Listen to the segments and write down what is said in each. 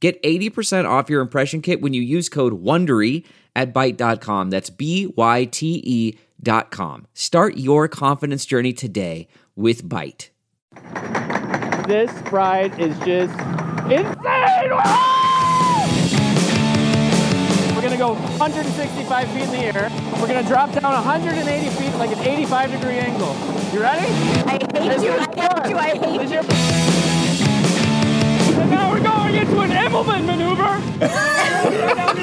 Get 80% off your impression kit when you use code WONDERY at Byte.com. That's B-Y-T-E dot com. Start your confidence journey today with Byte. This ride is just insane! We're gonna go 165 feet in the air. We're gonna drop down 180 feet like an 85 degree angle. You ready? I hate you, I hate you, I hate Is you. Going into an Immelman maneuver.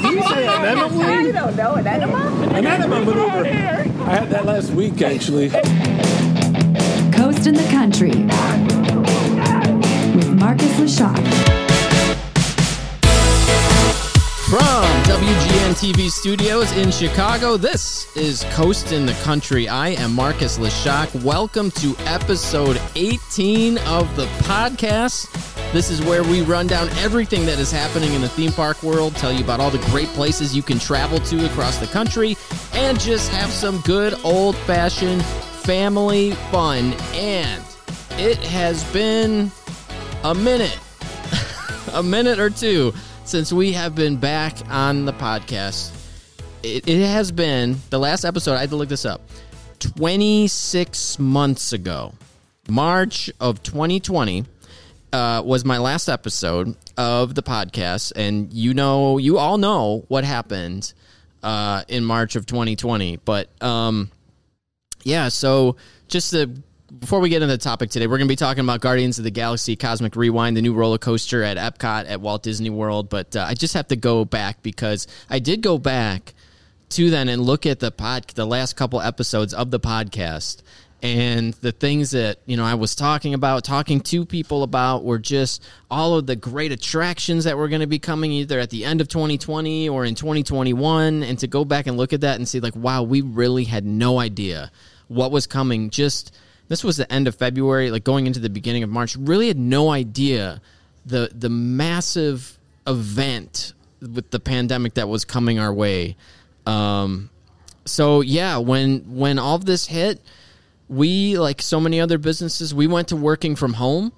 You say an I enema? don't know, an enema? An enema maneuver. I had that last week, actually. Coast in the Country with Marcus Leshock. From WGN TV studios in Chicago, this is Coast in the Country. I am Marcus Leshock. Welcome to episode 18 of the podcast. This is where we run down everything that is happening in the theme park world, tell you about all the great places you can travel to across the country, and just have some good old fashioned family fun. And it has been a minute a minute or two since we have been back on the podcast. It, it has been the last episode. I had to look this up. 26 months ago, March of 2020, uh, was my last episode of the podcast, and you know, you all know what happened uh, in March of 2020. But um, yeah, so just to before we get into the topic today, we're going to be talking about Guardians of the Galaxy Cosmic Rewind, the new roller coaster at Epcot at Walt Disney World. But uh, I just have to go back because I did go back to then and look at the pod, the last couple episodes of the podcast, and the things that you know I was talking about, talking to people about, were just all of the great attractions that were going to be coming either at the end of 2020 or in 2021, and to go back and look at that and see like, wow, we really had no idea what was coming. Just this was the end of February, like going into the beginning of March. Really had no idea the the massive event with the pandemic that was coming our way. Um, so yeah, when when all this hit, we like so many other businesses, we went to working from home.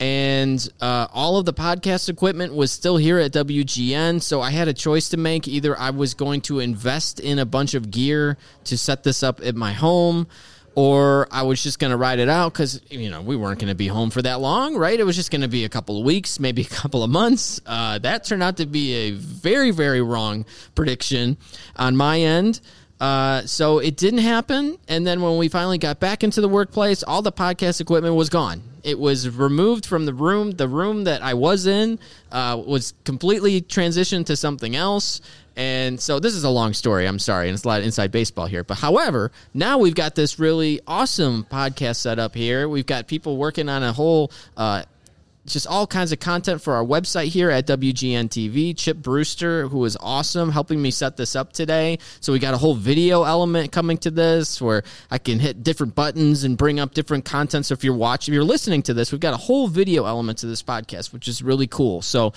And uh, all of the podcast equipment was still here at WGN. So I had a choice to make. Either I was going to invest in a bunch of gear to set this up at my home, or I was just going to ride it out because, you know, we weren't going to be home for that long, right? It was just going to be a couple of weeks, maybe a couple of months. Uh, that turned out to be a very, very wrong prediction on my end. Uh, so it didn't happen. And then when we finally got back into the workplace, all the podcast equipment was gone. It was removed from the room. The room that I was in uh, was completely transitioned to something else. And so this is a long story. I'm sorry. And it's a lot of inside baseball here. But however, now we've got this really awesome podcast set up here. We've got people working on a whole uh, just all kinds of content for our website here at WGN TV. Chip Brewster, who is awesome, helping me set this up today. So we got a whole video element coming to this where I can hit different buttons and bring up different content. So if you're watching, if you're listening to this, we've got a whole video element to this podcast, which is really cool. So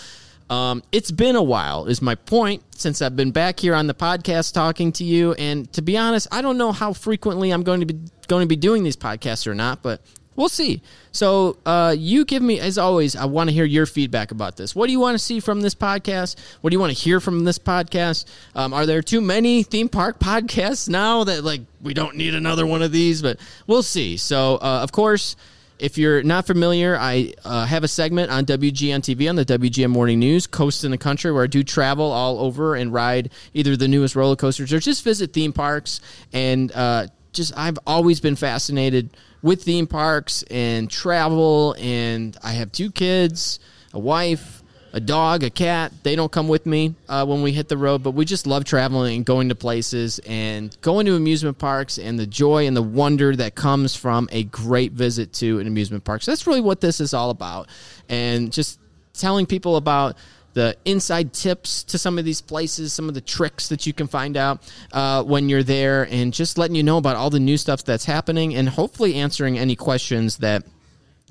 um, it's been a while, is my point, since I've been back here on the podcast talking to you. And to be honest, I don't know how frequently I'm going to be going to be doing these podcasts or not, but we'll see. So uh, you give me, as always, I want to hear your feedback about this. What do you want to see from this podcast? What do you want to hear from this podcast? Um, are there too many theme park podcasts now that like we don't need another one of these? But we'll see. So uh, of course. If you're not familiar, I uh, have a segment on WGN TV on the WGN Morning News, Coast in the Country, where I do travel all over and ride either the newest roller coasters or just visit theme parks. And uh, just, I've always been fascinated with theme parks and travel. And I have two kids, a wife, a dog, a cat. They don't come with me uh, when we hit the road, but we just love traveling and going to places and going to amusement parks and the joy and the wonder that comes from a great visit to an amusement park. So that's really what this is all about. And just telling people about the inside tips to some of these places, some of the tricks that you can find out uh, when you're there, and just letting you know about all the new stuff that's happening, and hopefully answering any questions that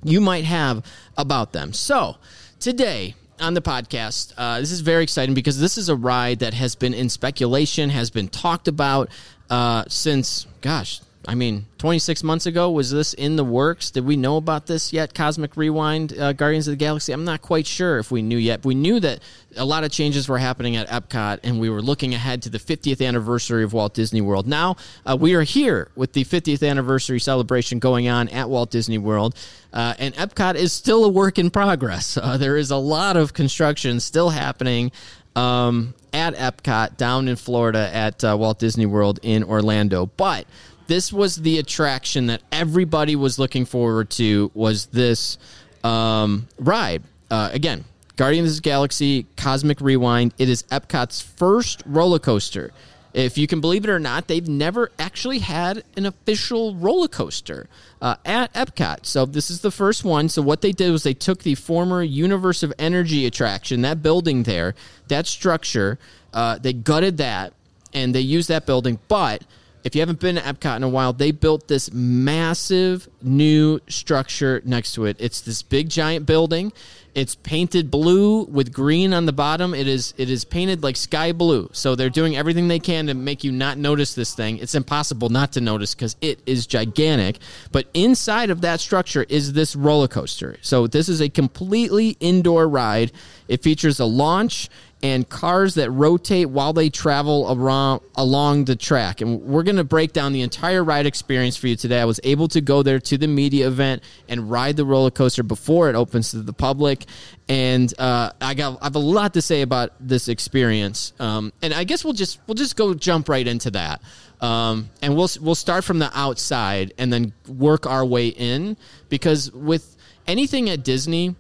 you might have about them. So today on the podcast. Uh, this is very exciting because this is a ride that has been in speculation, has been talked about uh, since, gosh, I mean, 26 months ago, was this in the works? Did we know about this yet? Cosmic Rewind, uh, Guardians of the Galaxy? I'm not quite sure if we knew yet. We knew that a lot of changes were happening at Epcot, and we were looking ahead to the 50th anniversary of Walt Disney World. Now, uh, we are here with the 50th anniversary celebration going on at Walt Disney World, uh, and Epcot is still a work in progress. Uh, there is a lot of construction still happening. Um, at Epcot down in Florida at uh, Walt Disney World in Orlando. But this was the attraction that everybody was looking forward to was this um, ride. Uh, again, Guardians of the Galaxy Cosmic Rewind. It is Epcot's first roller coaster. If you can believe it or not, they've never actually had an official roller coaster uh, at Epcot. So this is the first one. So what they did was they took the former Universe of Energy attraction, that building there, that structure, uh, they gutted that, and they used that building, but if you haven't been to Epcot in a while, they built this massive new structure next to it. It's this big giant building. It's painted blue with green on the bottom. It is it is painted like sky blue. So they're doing everything they can to make you not notice this thing. It's impossible not to notice because it is gigantic. But inside of that structure is this roller coaster. So this is a completely indoor ride. It features a launch and cars that rotate while they travel around along the track. And we're going to break down the entire ride experience for you today. I was able to go there to the media event and ride the roller coaster before it opens to the public. And uh, I got I have a lot to say about this experience. Um, and I guess we'll just we'll just go jump right into that. Um, and we'll we'll start from the outside and then work our way in because with anything at Disney,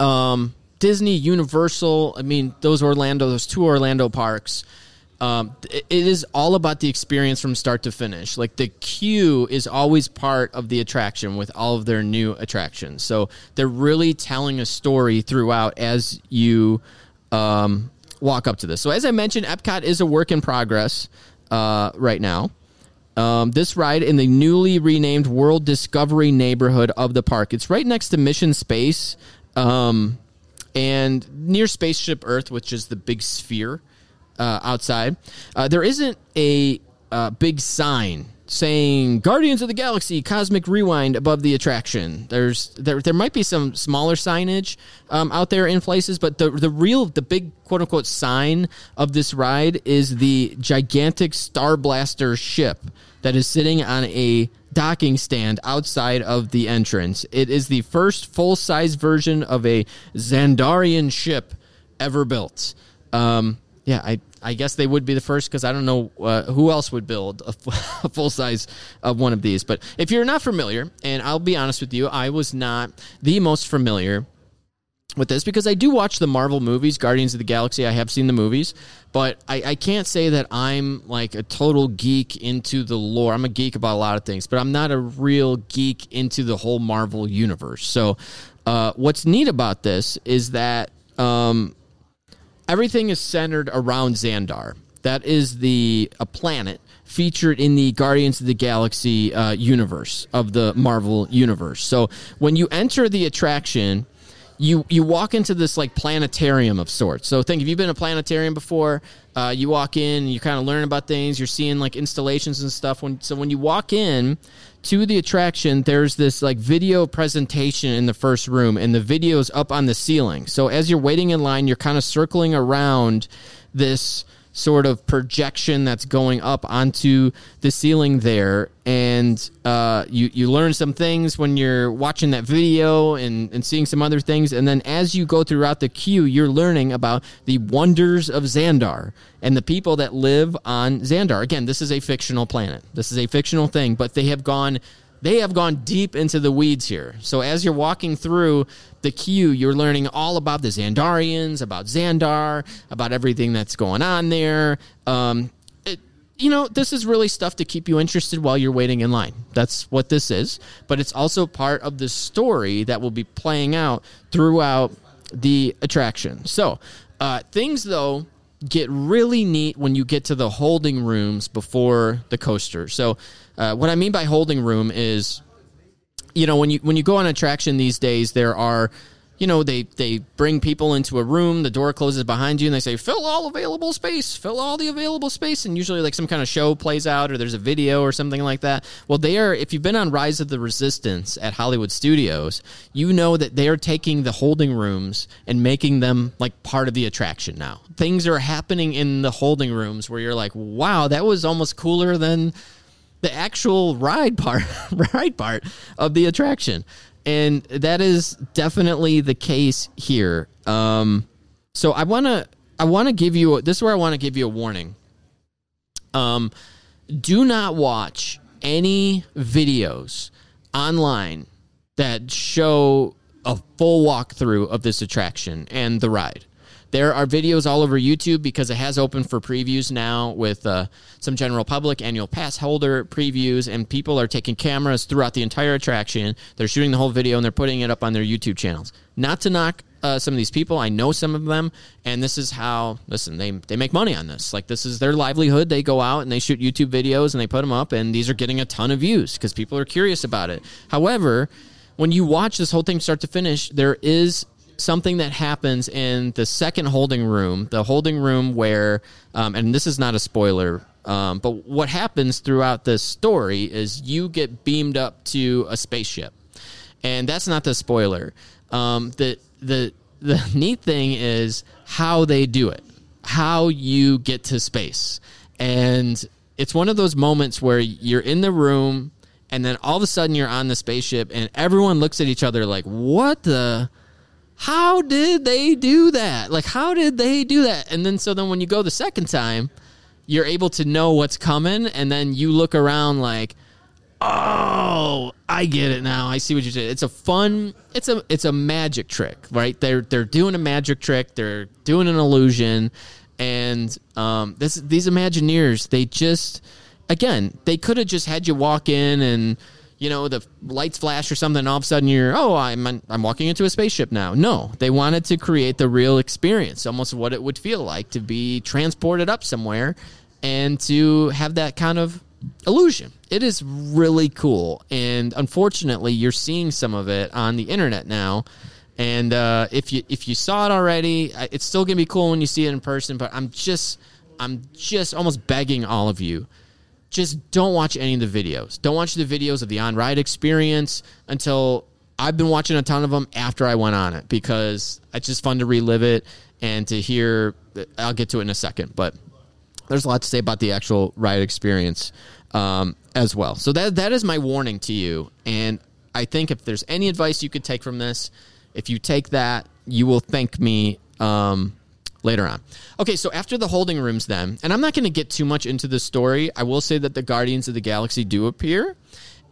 um, Disney, Universal, I mean, those Orlando, those two Orlando parks, um, it is all about the experience from start to finish. Like the queue is always part of the attraction with all of their new attractions. So they're really telling a story throughout as you um, walk up to this. So as I mentioned, Epcot is a work in progress uh, right now. Um, this ride in the newly renamed World Discovery neighborhood of the park. It's right next to Mission Space. Um, and near Spaceship Earth, which is the big sphere uh, outside, uh, there isn't a uh, big sign saying Guardians of the Galaxy Cosmic Rewind above the attraction. There's there there might be some smaller signage um, out there in places, but the the real the big quote unquote sign of this ride is the gigantic Star Blaster ship that is sitting on a docking stand outside of the entrance. It is the first full size version of a Xandarian ship ever built. Um, yeah, I I guess they would be the first because I don't know uh, who else would build a, f- a full size of one of these. But if you're not familiar, and I'll be honest with you, I was not the most familiar with this because I do watch the Marvel movies, Guardians of the Galaxy. I have seen the movies, but I, I, can't say that I'm like a total geek into the lore. I'm a geek about a lot of things, but I'm not a real geek into the whole Marvel universe. So, uh, what's neat about this is that um, everything is centered around Xandar. That is the a planet featured in the Guardians of the Galaxy uh, universe of the Marvel universe. So when you enter the attraction, you you walk into this like planetarium of sorts. So think if you've been a planetarium before, uh, you walk in, you kind of learn about things. You're seeing like installations and stuff. When so when you walk in to the attraction, there's this like video presentation in the first room, and the video's up on the ceiling. So as you're waiting in line, you're kind of circling around this sort of projection that's going up onto the ceiling there. And uh, you, you learn some things when you're watching that video and, and seeing some other things. And then as you go throughout the queue you're learning about the wonders of xandar and the people that live on xandar. Again this is a fictional planet. This is a fictional thing but they have gone they have gone deep into the weeds here. So as you're walking through the queue, you're learning all about the Xandarians, about Xandar, about everything that's going on there. Um, it, you know, this is really stuff to keep you interested while you're waiting in line. That's what this is. But it's also part of the story that will be playing out throughout the attraction. So uh, things though get really neat when you get to the holding rooms before the coaster. So uh, what I mean by holding room is you know when you when you go on attraction these days there are you know they they bring people into a room the door closes behind you and they say fill all available space fill all the available space and usually like some kind of show plays out or there's a video or something like that. Well they are if you've been on rise of the resistance at hollywood studios you know that they are taking the holding rooms and making them like part of the attraction now. Things are happening in the holding rooms where you're like wow that was almost cooler than the actual ride part ride part of the attraction. And that is definitely the case here. Um so i want to i want to give you this is where i want to give you a warning. Um do not watch any videos online that show a full walkthrough of this attraction and the ride there are videos all over YouTube because it has open for previews now with uh, some general public annual pass holder previews, and people are taking cameras throughout the entire attraction. They're shooting the whole video and they're putting it up on their YouTube channels. Not to knock uh, some of these people, I know some of them, and this is how. Listen, they they make money on this. Like this is their livelihood. They go out and they shoot YouTube videos and they put them up, and these are getting a ton of views because people are curious about it. However, when you watch this whole thing start to finish, there is something that happens in the second holding room, the holding room where, um, and this is not a spoiler, um, but what happens throughout this story is you get beamed up to a spaceship, and that's not the spoiler. Um, the the the neat thing is how they do it, how you get to space, and it's one of those moments where you're in the room. And then all of a sudden you're on the spaceship and everyone looks at each other like, what the? How did they do that? Like, how did they do that? And then, so then when you go the second time, you're able to know what's coming, and then you look around like, oh, I get it now. I see what you did. It's a fun. It's a it's a magic trick, right? They're they're doing a magic trick. They're doing an illusion, and um, this these Imagineers, they just again, they could have just had you walk in and you know, the lights flash or something, all of a sudden you're, oh, I'm I'm walking into a spaceship now. No, they wanted to create the real experience, almost what it would feel like to be transported up somewhere, and to have that kind of illusion. It is really cool, and unfortunately, you're seeing some of it on the internet now. And uh, if you if you saw it already, it's still gonna be cool when you see it in person. But I'm just I'm just almost begging all of you just don't watch any of the videos. Don't watch the videos of the on ride experience until I've been watching a ton of them after I went on it because it's just fun to relive it and to hear. I'll get to it in a second, but there's a lot to say about the actual ride experience um, as well. So that that is my warning to you. And I think if there's any advice you could take from this, if you take that, you will thank me um, later on. Okay, so after the holding rooms, then, and I'm not going to get too much into the story. I will say that the Guardians of the Galaxy do appear.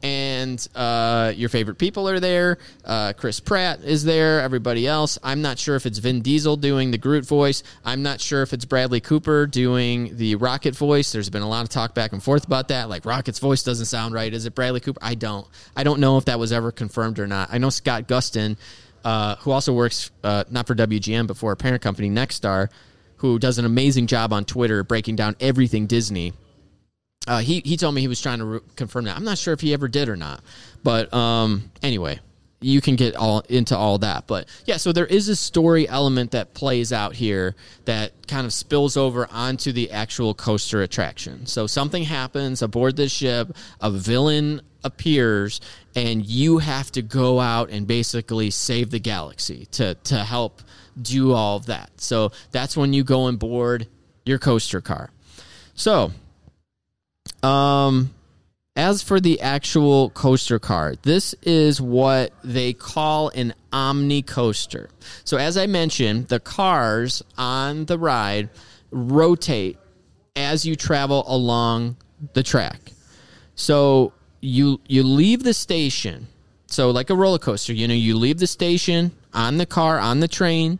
And uh, your favorite people are there. Uh, Chris Pratt is there. Everybody else. I'm not sure if it's Vin Diesel doing the Groot voice. I'm not sure if it's Bradley Cooper doing the Rocket voice. There's been a lot of talk back and forth about that. Like Rocket's voice doesn't sound right. Is it Bradley Cooper? I don't. I don't know if that was ever confirmed or not. I know Scott Gustin uh, who also works uh, not for WGN but for a parent company, Nexstar, who does an amazing job on Twitter breaking down everything Disney. Uh, he he told me he was trying to re- confirm that. I'm not sure if he ever did or not, but um, anyway, you can get all into all that. But yeah, so there is a story element that plays out here that kind of spills over onto the actual coaster attraction. So something happens aboard this ship, a villain appears and you have to go out and basically save the galaxy to to help do all of that. So that's when you go on board your coaster car. So um as for the actual coaster car, this is what they call an omni coaster. So, as I mentioned, the cars on the ride rotate as you travel along the track. So, you you leave the station. So like a roller coaster, you know, you leave the station on the car, on the train,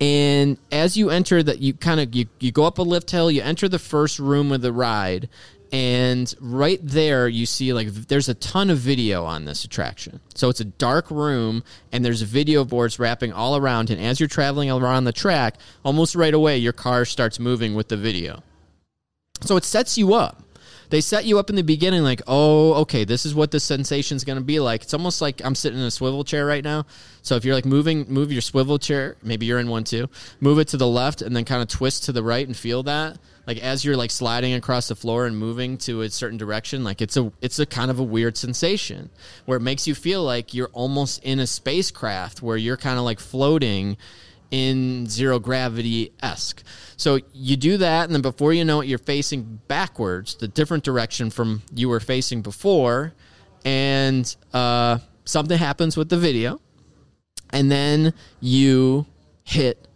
and as you enter that you kind of you, you go up a lift hill, you enter the first room of the ride, and right there you see like there's a ton of video on this attraction. So it's a dark room and there's video boards wrapping all around and as you're traveling around the track almost right away your car starts moving with the video. So it sets you up they set you up in the beginning like oh okay this is what the sensation is going to be like. It's almost like i'm sitting in a swivel chair right now. So if you're like moving move your swivel chair maybe you're in one too move it to the left and then kind of twist to the right and feel that. Like as you're like sliding across the floor and moving to a certain direction like it's a it's a kind of a weird sensation where it makes you feel like you're almost in a spacecraft where you're kind of like floating in zero gravity esque. So you do that, and then before you know it, you're facing backwards, the different direction from you were facing before, and uh, something happens with the video, and then you hit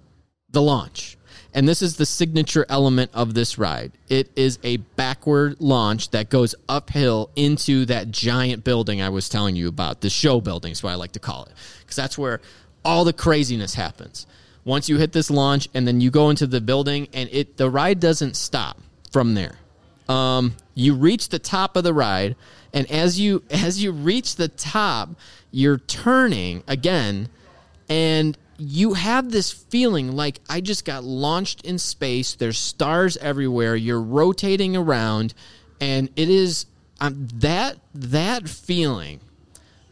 the launch. And this is the signature element of this ride. It is a backward launch that goes uphill into that giant building I was telling you about. The show building is what I like to call it. Because that's where all the craziness happens once you hit this launch and then you go into the building and it the ride doesn't stop from there. Um, you reach the top of the ride and as you as you reach the top you're turning again and you have this feeling like i just got launched in space. There's stars everywhere. You're rotating around and it is um, that that feeling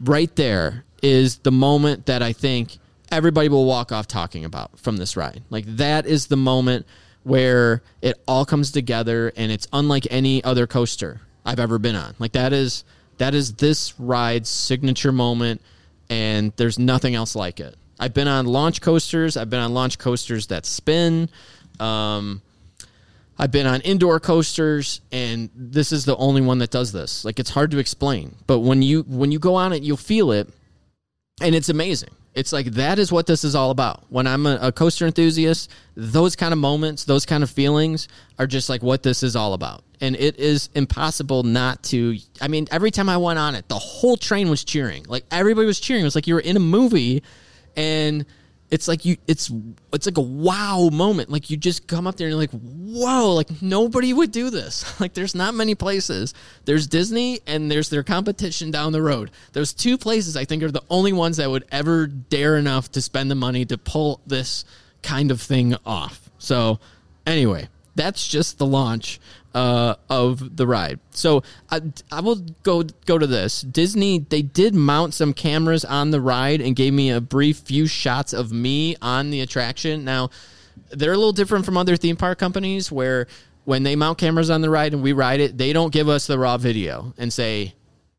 right there is the moment that i think everybody will walk off talking about from this ride. Like that is the moment where it all comes together and it's unlike any other coaster I've ever been on. Like that is that is this ride's signature moment and there's nothing else like it. I've been on launch coasters, I've been on launch coasters that spin. Um, I've been on indoor coasters and this is the only one that does this. Like it's hard to explain, but when you when you go on it, you'll feel it and it's amazing. It's like that is what this is all about. When I'm a, a, coaster enthusiast, those kind of moments, those kind of feelings are just like what this is all about. And it is impossible not to. I mean, every time I went on it, the whole train was cheering. Like everybody was cheering. It was like you were in a movie and it's like you it's it's like a wow moment. Like you just come up there and you're like whoa like nobody would do this. Like there's not many places. There's disney and there's their competition down the road. Those two places i think are the only ones that would ever dare enough to spend the money to pull this kind of thing off. So anyway that's just the launch uh, of the ride. So I, I will go go to this. Disney they did mount some cameras on the ride and gave me a brief few shots of me on the attraction. Now they're a little different from other theme park companies where when they mount cameras on the ride and we ride it, they don't give us the raw video and say,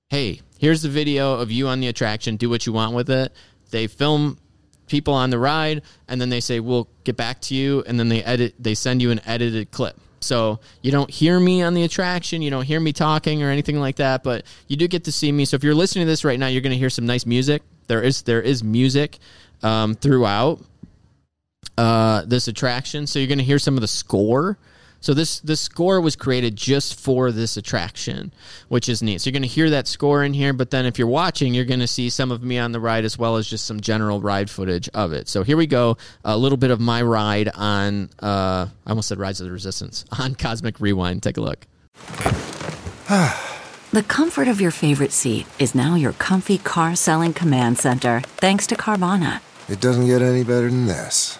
"Hey, here's the video of you on the attraction. Do what you want with it." They film people on the ride and then they say, "We'll get back to you," and then they edit. They send you an edited clip. So you don't hear me on the attraction, you don't hear me talking or anything like that, but you do get to see me. So if you're listening to this right now, you're going to hear some nice music. There is there is music um, throughout uh, this attraction, so you're going to hear some of the score so this this score was created just for this attraction, which is neat. So you're going to hear that score in here, but then if you're watching, you're going to see some of me on the ride as well as just some general ride footage of it. So here we go, a little bit of my ride on uh, I almost said Rise of the Resistance on Cosmic Rewind. Take a look. the comfort of your favorite seat is now your comfy car selling command center, thanks to Carvana. It doesn't get any better than this.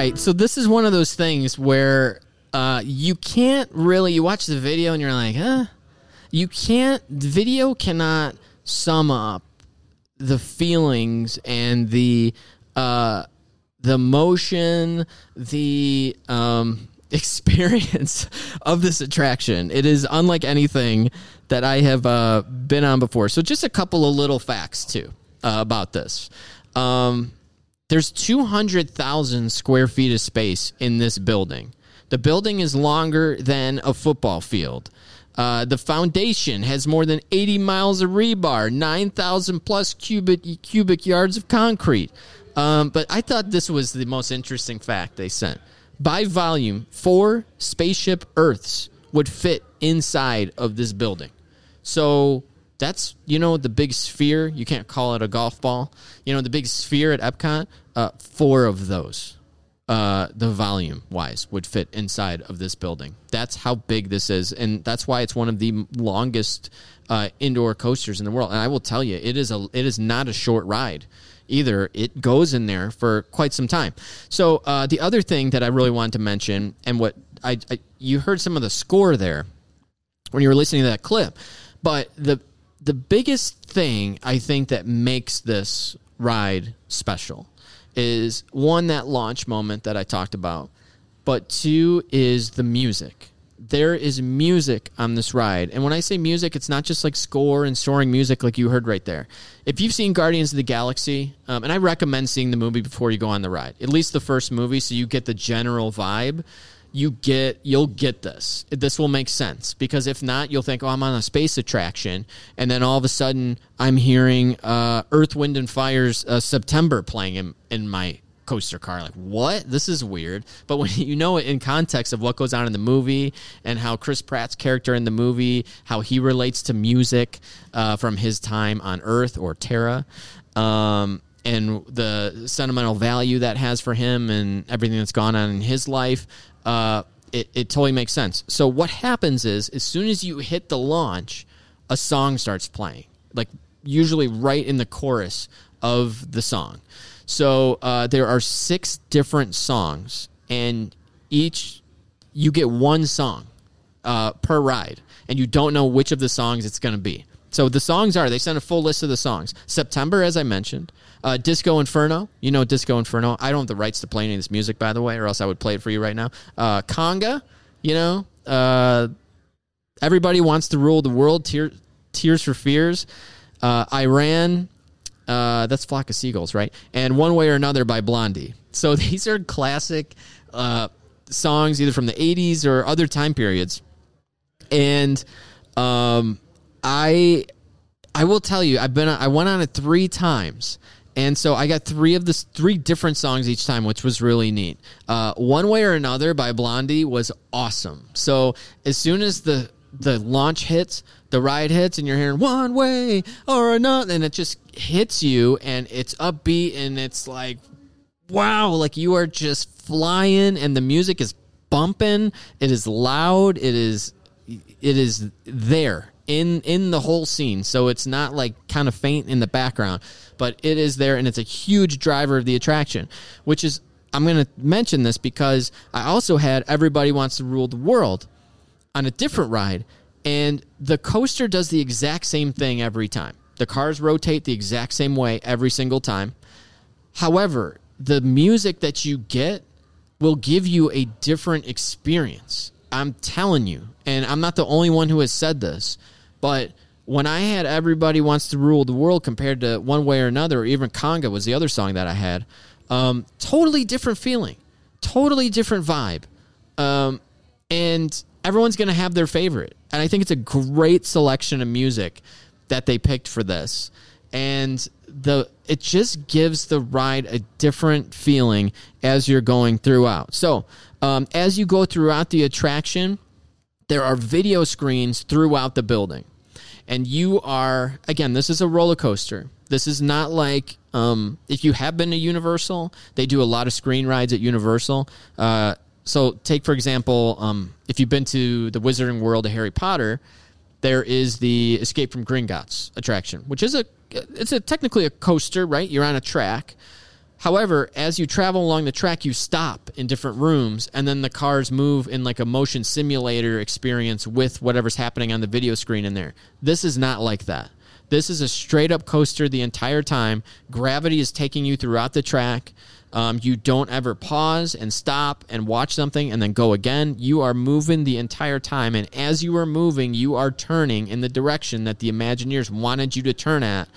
Right. So this is one of those things where uh, you can't really you watch the video and you're like, huh? You can't. Video cannot sum up the feelings and the uh, the motion, the um, experience of this attraction. It is unlike anything that I have uh, been on before. So just a couple of little facts too uh, about this. Um, there's 200,000 square feet of space in this building. The building is longer than a football field. Uh, the foundation has more than 80 miles of rebar, 9,000 plus cubic cubic yards of concrete. Um, but I thought this was the most interesting fact they sent. By volume, four spaceship Earths would fit inside of this building. So that's you know the big sphere. You can't call it a golf ball. You know the big sphere at Epcot. Uh, four of those, uh, the volume wise, would fit inside of this building. That's how big this is, and that's why it's one of the longest uh, indoor coasters in the world. And I will tell you, it is a it is not a short ride either. It goes in there for quite some time. So uh, the other thing that I really wanted to mention, and what I, I you heard some of the score there when you were listening to that clip, but the the biggest thing I think that makes this ride special is one that launch moment that I talked about, but two is the music. There is music on this ride. And when I say music, it's not just like score and soaring music like you heard right there. If you've seen Guardians of the Galaxy, um, and I recommend seeing the movie before you go on the ride, at least the first movie, so you get the general vibe you get you'll get this. This will make sense. Because if not you'll think oh i'm on a space attraction and then all of a sudden i'm hearing uh, earth wind and fire's uh, september playing in, in my coaster car. Like what? This is weird. But when you know it in context of what goes on in the movie and how chris pratt's character in the movie how he relates to music uh, from his time on earth or terra um, and the sentimental value that has for him and everything that's gone on in his life uh, it, it totally makes sense. So what happens is, as soon as you hit the launch, a song starts playing, like usually right in the chorus of the song. So uh, there are six different songs, and each you get one song uh, per ride, and you don't know which of the songs it's going to be. So the songs are they sent a full list of the songs. September, as I mentioned, uh, Disco Inferno. You know Disco Inferno. I don't have the rights to play any of this music, by the way, or else I would play it for you right now. Uh, Conga. You know, uh, everybody wants to rule the world. Tear, Tears for Fears. Uh, I Ran. Uh, that's Flock of Seagulls, right? And One Way or Another by Blondie. So these are classic uh, songs, either from the '80s or other time periods. And um, I I will tell you, I've been I went on it three times. And so I got three of the three different songs each time, which was really neat. Uh, One way or another by Blondie was awesome. So as soon as the the launch hits, the ride hits, and you're hearing one way or another, and it just hits you, and it's upbeat, and it's like, wow, like you are just flying, and the music is bumping. It is loud. It is, it is there in in the whole scene. So it's not like kind of faint in the background, but it is there and it's a huge driver of the attraction, which is I'm going to mention this because I also had Everybody Wants to Rule the World on a different ride and the coaster does the exact same thing every time. The cars rotate the exact same way every single time. However, the music that you get will give you a different experience. I'm telling you, and I'm not the only one who has said this. But when I had Everybody Wants to Rule the World compared to One Way or Another, or even Conga was the other song that I had, um, totally different feeling, totally different vibe. Um, and everyone's going to have their favorite. And I think it's a great selection of music that they picked for this. And the it just gives the ride a different feeling as you're going throughout. So, um, as you go throughout the attraction, there are video screens throughout the building. And you are again this is a roller coaster. This is not like um, if you have been to universal they do a lot of screen rides at universal. Uh, so take for example um, if you've been to the wizarding world of harry potter there is the escape from gringotts attraction which is a it's a technically a coaster right? You're on a track However, as you travel along the track, you stop in different rooms, and then the cars move in like a motion simulator experience with whatever's happening on the video screen in there. This is not like that. This is a straight up coaster the entire time. Gravity is taking you throughout the track. Um, you don't ever pause and stop and watch something and then go again. You are moving the entire time. And as you are moving, you are turning in the direction that the Imagineers wanted you to turn at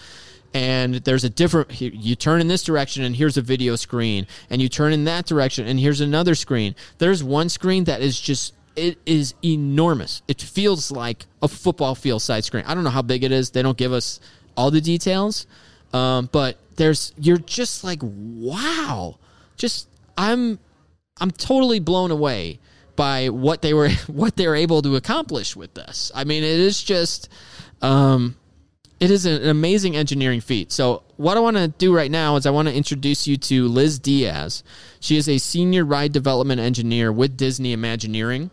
and there's a different you turn in this direction and here's a video screen and you turn in that direction and here's another screen. There's one screen that is just it is enormous. It feels like a football field side screen. I don't know how big it is. They don't give us all the details um, but there's you're just like wow. Just i'm i'm totally blown away by what they were what they're able to accomplish with this. I mean it is just um it is an amazing engineering feat. So, what I want to do right now is I want to introduce you to Liz Diaz. She is a senior ride development engineer with Disney Imagineering,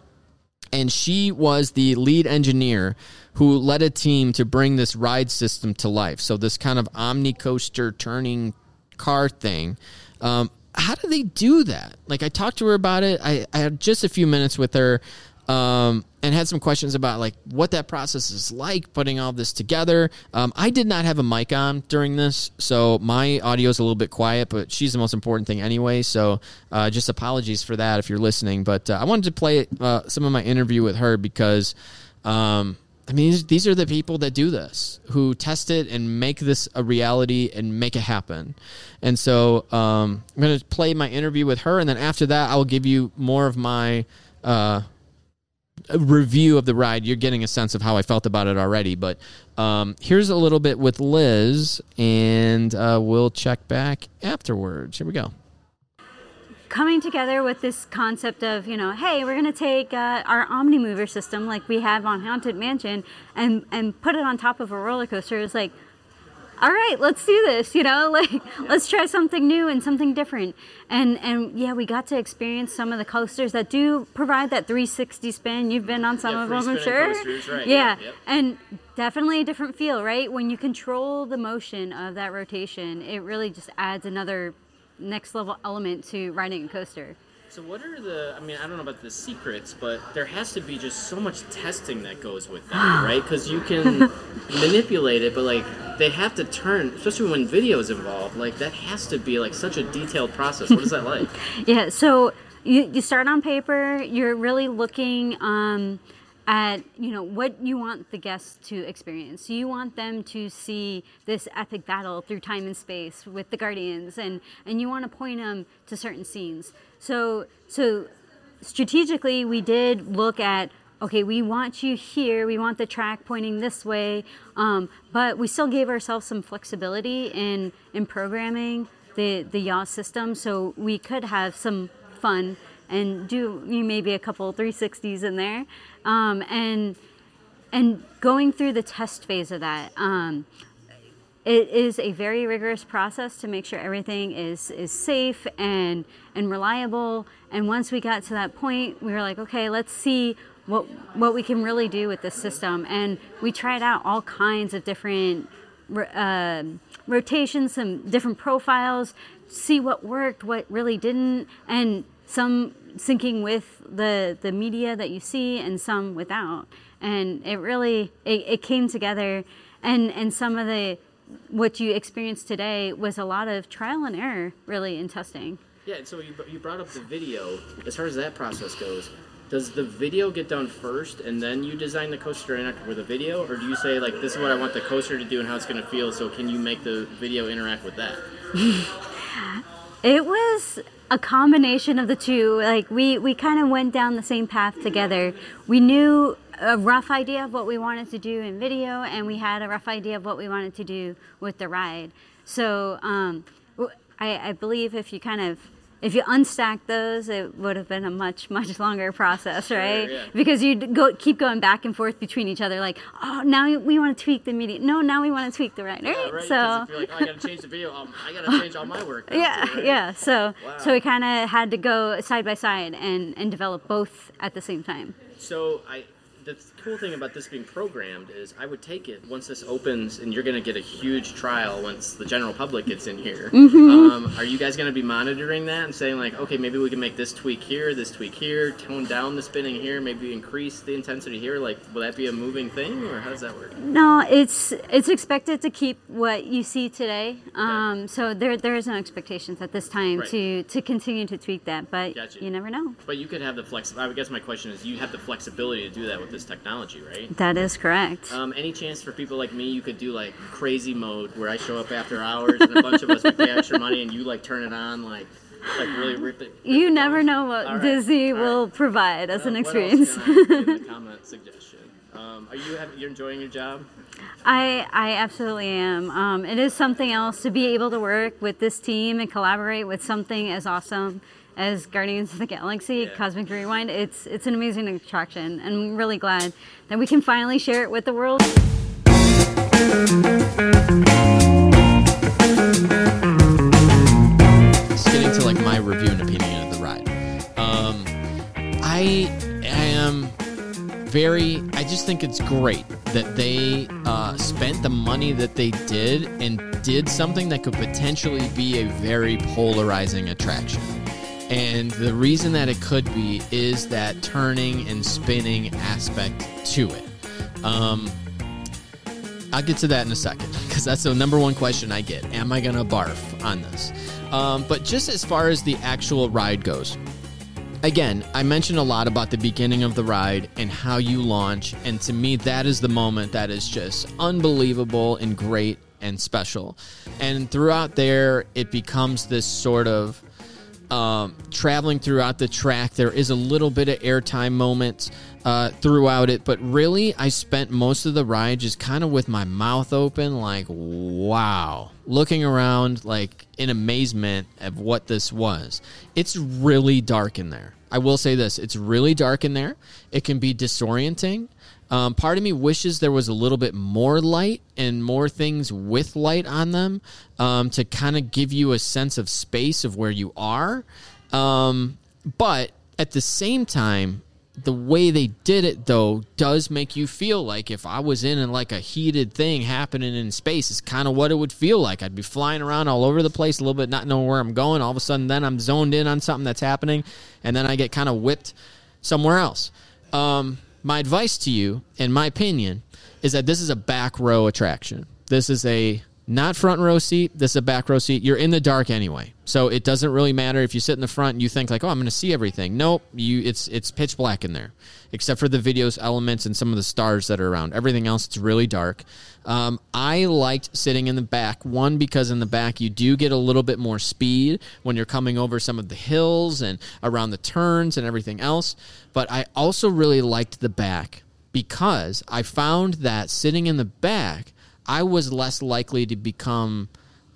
and she was the lead engineer who led a team to bring this ride system to life. So, this kind of omni coaster turning car thing. Um, how do they do that? Like, I talked to her about it. I, I had just a few minutes with her um, and had some questions about like what that process is like putting all this together. Um, I did not have a mic on during this, so my audio is a little bit quiet, but she's the most important thing anyway. So uh, just apologies for that if you're listening. But uh, I wanted to play uh, some of my interview with her because. Um, I mean, these are the people that do this, who test it and make this a reality and make it happen. And so um, I'm going to play my interview with her, and then after that, I will give you more of my uh, review of the ride, you're getting a sense of how I felt about it already. But um, here's a little bit with Liz, and uh, we'll check back afterwards. Here we go. Coming together with this concept of, you know, hey, we're going to take uh, our OmniMover system like we have on Haunted Mansion and, and put it on top of a roller coaster is like, all right, let's do this, you know, like let's try something new and something different. And and yeah, we got to experience some of the coasters that do provide that 360 spin. You've been on some Yeah, of them, I'm sure. coasters, right, Yeah. yeah, yep. And definitely a different feel, right? When you control the motion of that rotation, it really just adds another next level element to riding a coaster. So, what are the? I mean, I don't know about the secrets, but there has to be just so much testing that goes with that, right? Because you can manipulate it, but like they have to turn, especially when video is involved. Like that has to be like such a detailed process. What is that like? Yeah, so you, you start on paper, you're really looking um, at, you know, what you want the guests to experience. You want them to see this epic battle through time and space with the Guardians, and, and you want to point them to certain scenes. So, so strategically, we did look at okay, we want you here, we want the track pointing this way, um, but we still gave ourselves some flexibility in in programming the the yaw system, so we could have some fun and do maybe a couple 360s in there, um, and and going through the test phase of that. Um, it is a very rigorous process to make sure everything is is safe and and reliable. And once we got to that point, we were like, okay, let's see what what we can really do with this system. And we tried out all kinds of different uh, rotations, some different profiles, see what worked, what really didn't, and some syncing with the the media that you see, and some without. And it really it, it came together, and and some of the what you experienced today was a lot of trial and error, really, in testing. Yeah, and so you, you brought up the video. As far as that process goes, does the video get done first and then you design the coaster interact with the video? Or do you say, like, this is what I want the coaster to do and how it's going to feel, so can you make the video interact with that? It was a combination of the two. Like we we kind of went down the same path together. We knew a rough idea of what we wanted to do in video, and we had a rough idea of what we wanted to do with the ride. So um, I, I believe if you kind of if you unstack those, it would have been a much much longer process, right? yeah. Because you'd go keep going back and forth between each other. Like, oh, now we want to tweak the media. No, now we want to tweak the ride. Right? Yeah, right. So if you're like, oh, I got to change the video, um, I got to change all my work. yeah too, right? yeah so so we kind of had to go side by side and and develop both at the same time So I, the cool thing about this being programmed is I would take it once this opens, and you're going to get a huge trial once the general public gets in here. Mhm. Um, are you guys going to be monitoring that and saying like, okay, maybe we can make this tweak here, this tweak here, tone down the spinning here, maybe increase the intensity here? Like, will that be a moving thing, or how does that work? No, it's it's expected to keep what you see today. Um, so there there is no expectations at this time Right. to to continue to tweak that, but Gotcha. you never know. But you could have the flex. I guess my question is, you have the flexibility to do that with this technology, right? That is correct. Um, any chance for people like me, you could do like crazy mode where I show up after hours and a bunch of us we pay extra money and you like turn it on like like really rip it. You never know what right, Disney will provide as an experience. can I in the comment suggestion. Um, are you you're enjoying your job? I I absolutely am. Um, it is something else to be able to work with this team and collaborate with something as awesome as Guardians of the Galaxy Cosmic Rewind. It's it's an amazing attraction, and I'm really glad that we can finally share it with the world. Just getting to like my review and opinion of the ride. Um, I am very. I just think it's great that they uh, spent the money that they did and did something that could potentially be a very polarizing attraction. And the reason that it could be is that turning and spinning aspect to it. Um, I'll get to that in a second because that's the number one question I get. Am I going to barf on this? Um, but just as far as the actual ride goes, again, I mentioned a lot about the beginning of the ride and how you launch. And to me, that is the moment that is just unbelievable and great and special. And throughout there, it becomes this sort of um, traveling throughout the track. There is a little bit of airtime moments uh, throughout it, but really, I spent most of the ride just kind of with my mouth open, like, wow, looking around, like in amazement of what this was. It's really dark in there. I will say this it's really dark in there. It can be disorienting. Um, part of me wishes there was a little bit more light and more things with light on them um, to kind of give you a sense of space of where you are. Um, but at the same time, the way they did it though does make you feel like if I was in a, like a heated thing happening in space, it's kind of what it would feel like. I'd be flying around all over the place a little bit, not knowing where I'm going. All of a sudden, then I'm zoned in on something that's happening, and then I get kind of whipped somewhere else. Um, my advice to you, in my opinion, is that this is a back row attraction. This is a not front row seat. This is a back row seat. You're in the dark anyway, so it doesn't really matter if you sit in the front and you think like, "Oh, I'm going to see everything." Nope, you it's it's pitch black in there, except for the videos elements and some of the stars that are around. Everything else, it's really dark. Um, I liked sitting in the back. One because in the back you do get a little bit more speed when you're coming over some of the hills and around the turns and everything else. But I also really liked the back because I found that sitting in the back, I was less likely to become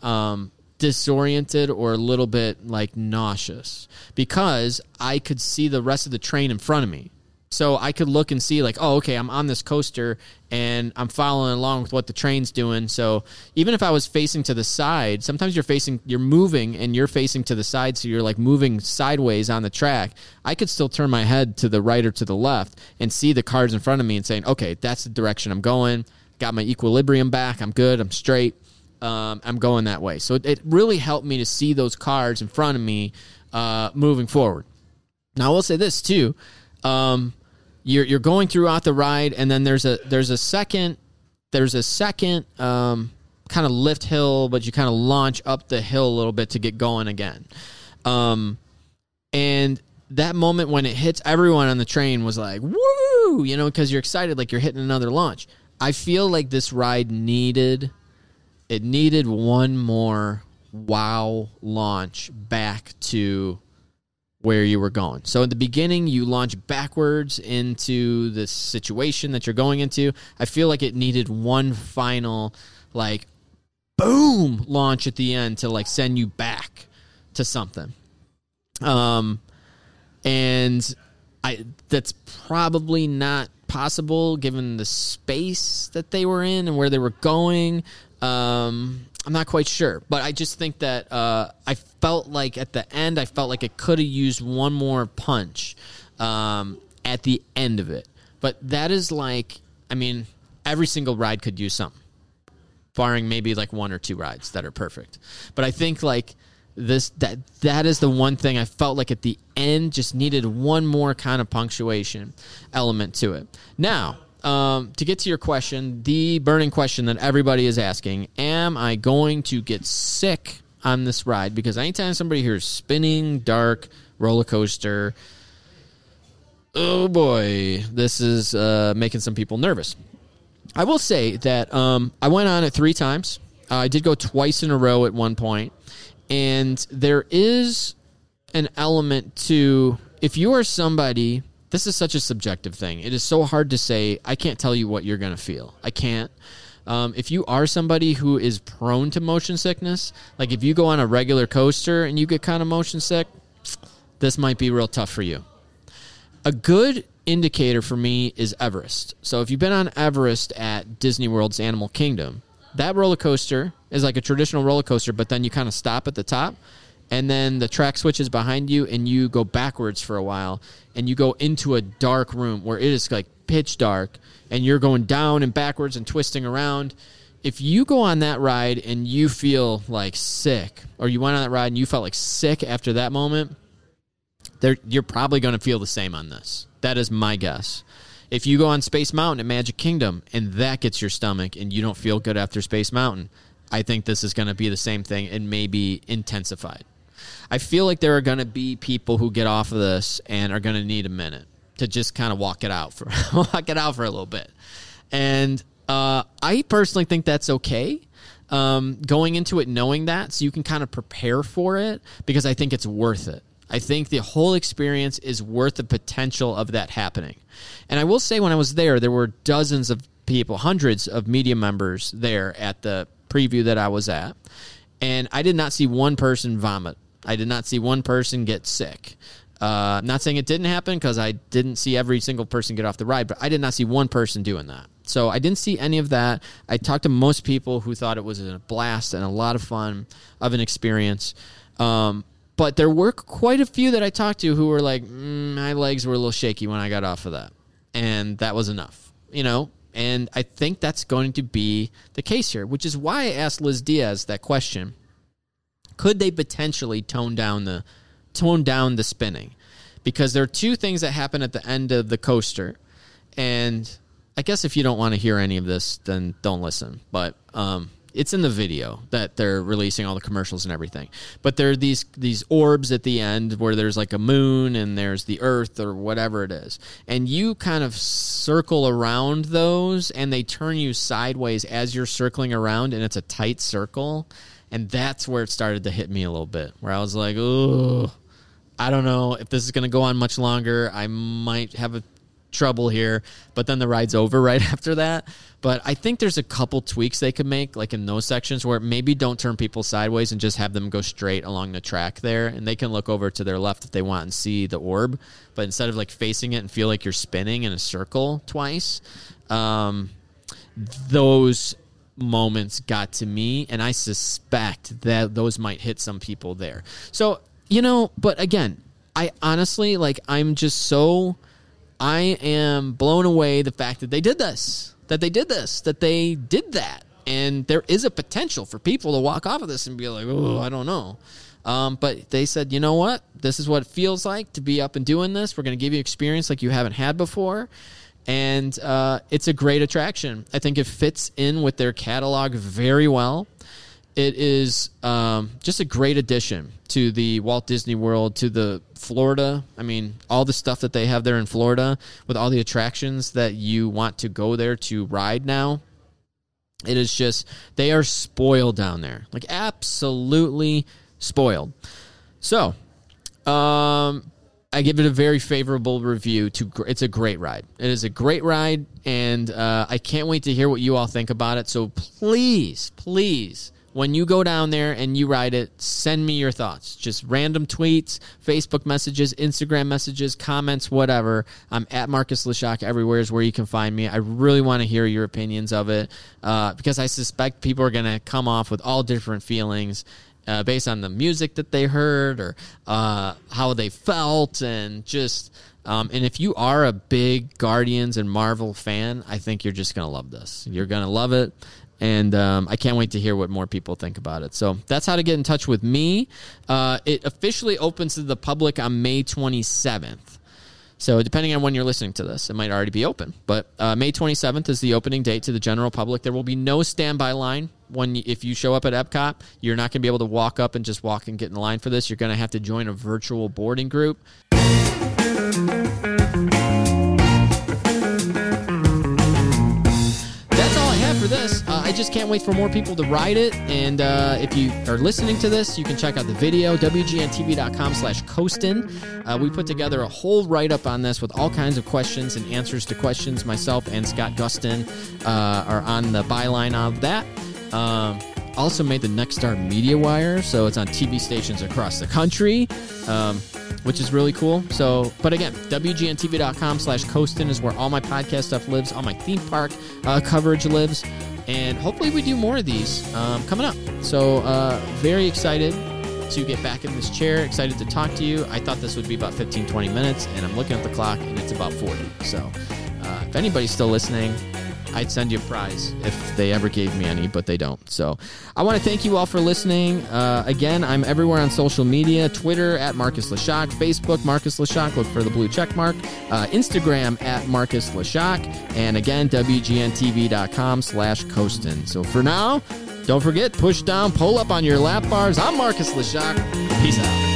um, disoriented or a little bit like nauseous because I could see the rest of the train in front of me. So I could look and see, like, oh, okay, I'm on this coaster and I'm following along with what the train's doing. So even if I was facing to the side, sometimes you're facing, you're moving and you're facing to the side. So you're like moving sideways on the track. I could still turn my head to the right or to the left and see the cars in front of me and saying, okay, that's the direction I'm going. Got my equilibrium back. I'm good. I'm straight. Um, I'm going that way. So it, it really helped me to see those cars in front of me uh, moving forward. Now I will say this too. Um, you're you're going throughout the ride, and then there's a there's a second there's a second um, kind of lift hill, but you kind of launch up the hill a little bit to get going again. Um, and that moment when it hits everyone on the train was like woo, you know, because you're excited, like you're hitting another launch. I feel like this ride needed it needed one more wow launch back to where you were going. So in the beginning, you launch backwards into the situation that you're going into. I feel like it needed one final, like, boom launch at the end to like send you back to something. Um, and I that's probably not possible given the space that they were in and where they were going. Um, I'm not quite sure, but I just think that uh, I felt like at the end, I felt like it could have used one more punch um, at the end of it. But that is like, I mean, every single ride could use something, barring maybe like one or two rides that are perfect. But I think like this that that is the one thing I felt like at the end just needed one more kind of punctuation element to it. Now, um, to get to your question, the burning question that everybody is asking: Am I going to get sick on this ride? Because anytime somebody hears spinning, dark roller coaster, oh boy, this is uh, making some people nervous. I will say that um, I went on it three times. Uh, I did go twice in a row at one point, and there is an element to if you are somebody. This is such a subjective thing. It is so hard to say. I can't tell you what you're going to feel. I can't. Um, if you are somebody who is prone to motion sickness, like if you go on a regular coaster and you get kind of motion sick, this might be real tough for you. A good indicator for me is Everest. So if you've been on Everest at Disney World's Animal Kingdom, that roller coaster is like a traditional roller coaster, but then you kind of stop at the top and then the track switches behind you and you go backwards for a while and you go into a dark room where it is like pitch dark and you're going down and backwards and twisting around. If you go on that ride and you feel like sick, or you went on that ride and you felt like sick after that moment, there you're probably going to feel the same on this. That is my guess. If you go on Space Mountain at Magic Kingdom and that gets your stomach and you don't feel good after Space Mountain, I think this is going to be the same thing and maybe intensified. I feel like there are going to be people who get off of this and are going to need a minute to just kind of walk it out for walk it out for a little bit. And uh, I personally think that's okay. Um, going into it knowing that, so you can kind of prepare for it, because I think it's worth it. I think the whole experience is worth the potential of that happening. And I will say, when I was there, there were dozens of people, hundreds of media members there at the preview that I was at. And I did not see one person vomit. I did not see one person get sick. Uh, not saying it didn't happen because I didn't see every single person get off the ride, but I did not see one person doing that. So I didn't see any of that. I talked to most people who thought it was a blast and a lot of fun of an experience. Um, but there were quite a few that I talked to who were like, mm, my legs were a little shaky when I got off of that. And that was enough, you know? And I think that's going to be the case here, which is why I asked Liz Diaz that question. Could they potentially tone down the tone down the spinning? Because there are two things that happen at the end of the coaster. And I guess if you don't want to hear any of this, then don't listen. But um, it's in the video that they're releasing all the commercials and everything. But there are these these orbs at the end where there's like a moon and there's the earth or whatever it is. And you kind of circle around those and they turn you sideways as you're circling around and it's a tight circle. And that's where it started to hit me a little bit. Where I was like, "Oh, I don't know if this is going to go on much longer. I might have a trouble here, but then the ride's over right after that. But I think there's a couple tweaks they could make, like in those sections, where maybe don't turn people sideways and just have them go straight along the track there, and they can look over to their left if they want and see the orb. But instead of like facing it and feel like you're spinning in a circle twice, um, those moments got to me, and I suspect that those might hit some people there. So you know, but again, I honestly like I'm just so I am blown away the fact that they did this, that they did this, that they did that. And there is a potential for people to walk off of this and be like, oh, I don't know. Um, but they said, you know what? This is what it feels like to be up and doing this. We're going to give you experience like you haven't had before. And uh, it's a great attraction. I think it fits in with their catalog very well. It is um, just a great addition to the Walt Disney World, to the Florida. I mean, all the stuff that they have there in Florida with all the attractions that you want to go there to ride now. It is just, they are spoiled down there. Like, absolutely spoiled. So, um, I give it a very favorable review. To it's a great ride. It is a great ride, and uh, I can't wait to hear what you all think about it. So please, please when you go down there and you ride it, send me your thoughts. Just random tweets, Facebook messages, Instagram messages, comments, whatever. I'm at Marcus Leshock everywhere is where you can find me. I really want to hear your opinions of it uh, because I suspect people are going to come off with all different feelings. Uh, based on the music that they heard or uh, how they felt and just Um, and if you are a big Guardians and Marvel fan, I think you're just going to love this. You're going to love it. And um, I can't wait to hear what more people think about it. So that's how to get in touch with me. Uh, it officially opens to the public on May 27th. So depending on when you're listening to this, it might already be open. But uh, May 27th is the opening date to the general public. There will be no standby line when if you show up at Epcot. You're not going to be able to walk up and just walk and get in line for this. You're going to have to join a virtual boarding group. Just can't wait for more people to ride it. And uh, if you are listening to this, you can check out the video, wgntv.com slash coastin. Uh, we put together a whole write-up on this with all kinds of questions and answers to questions. Myself and Scott Gustin uh, are on the byline of that. Um, also made the Nexstar Media Wire, so it's on TV stations across the country, um, which is really cool. So, but again, WGNTV.com slash Coastin is where all my podcast stuff lives, all my theme park uh, coverage lives, and hopefully we do more of these um, coming up. So, uh, very excited to get back in this chair, excited to talk to you. I thought this would be about 15, 20 minutes, and I'm looking at the clock, and it's about 40. So, uh, if anybody's still listening, I'd send you a prize if they ever gave me any, but they don't. So I want to thank you all for listening. Uh, again, I'm everywhere on social media Twitter at Marcus Leshock, Facebook Marcus Leshock, look for the blue check mark, uh, Instagram at Marcus Leshock, and again, WGNTV.com slash Coastin. So for now, don't forget, push down, pull up on your lap bars. I'm Marcus Leshock. Peace out.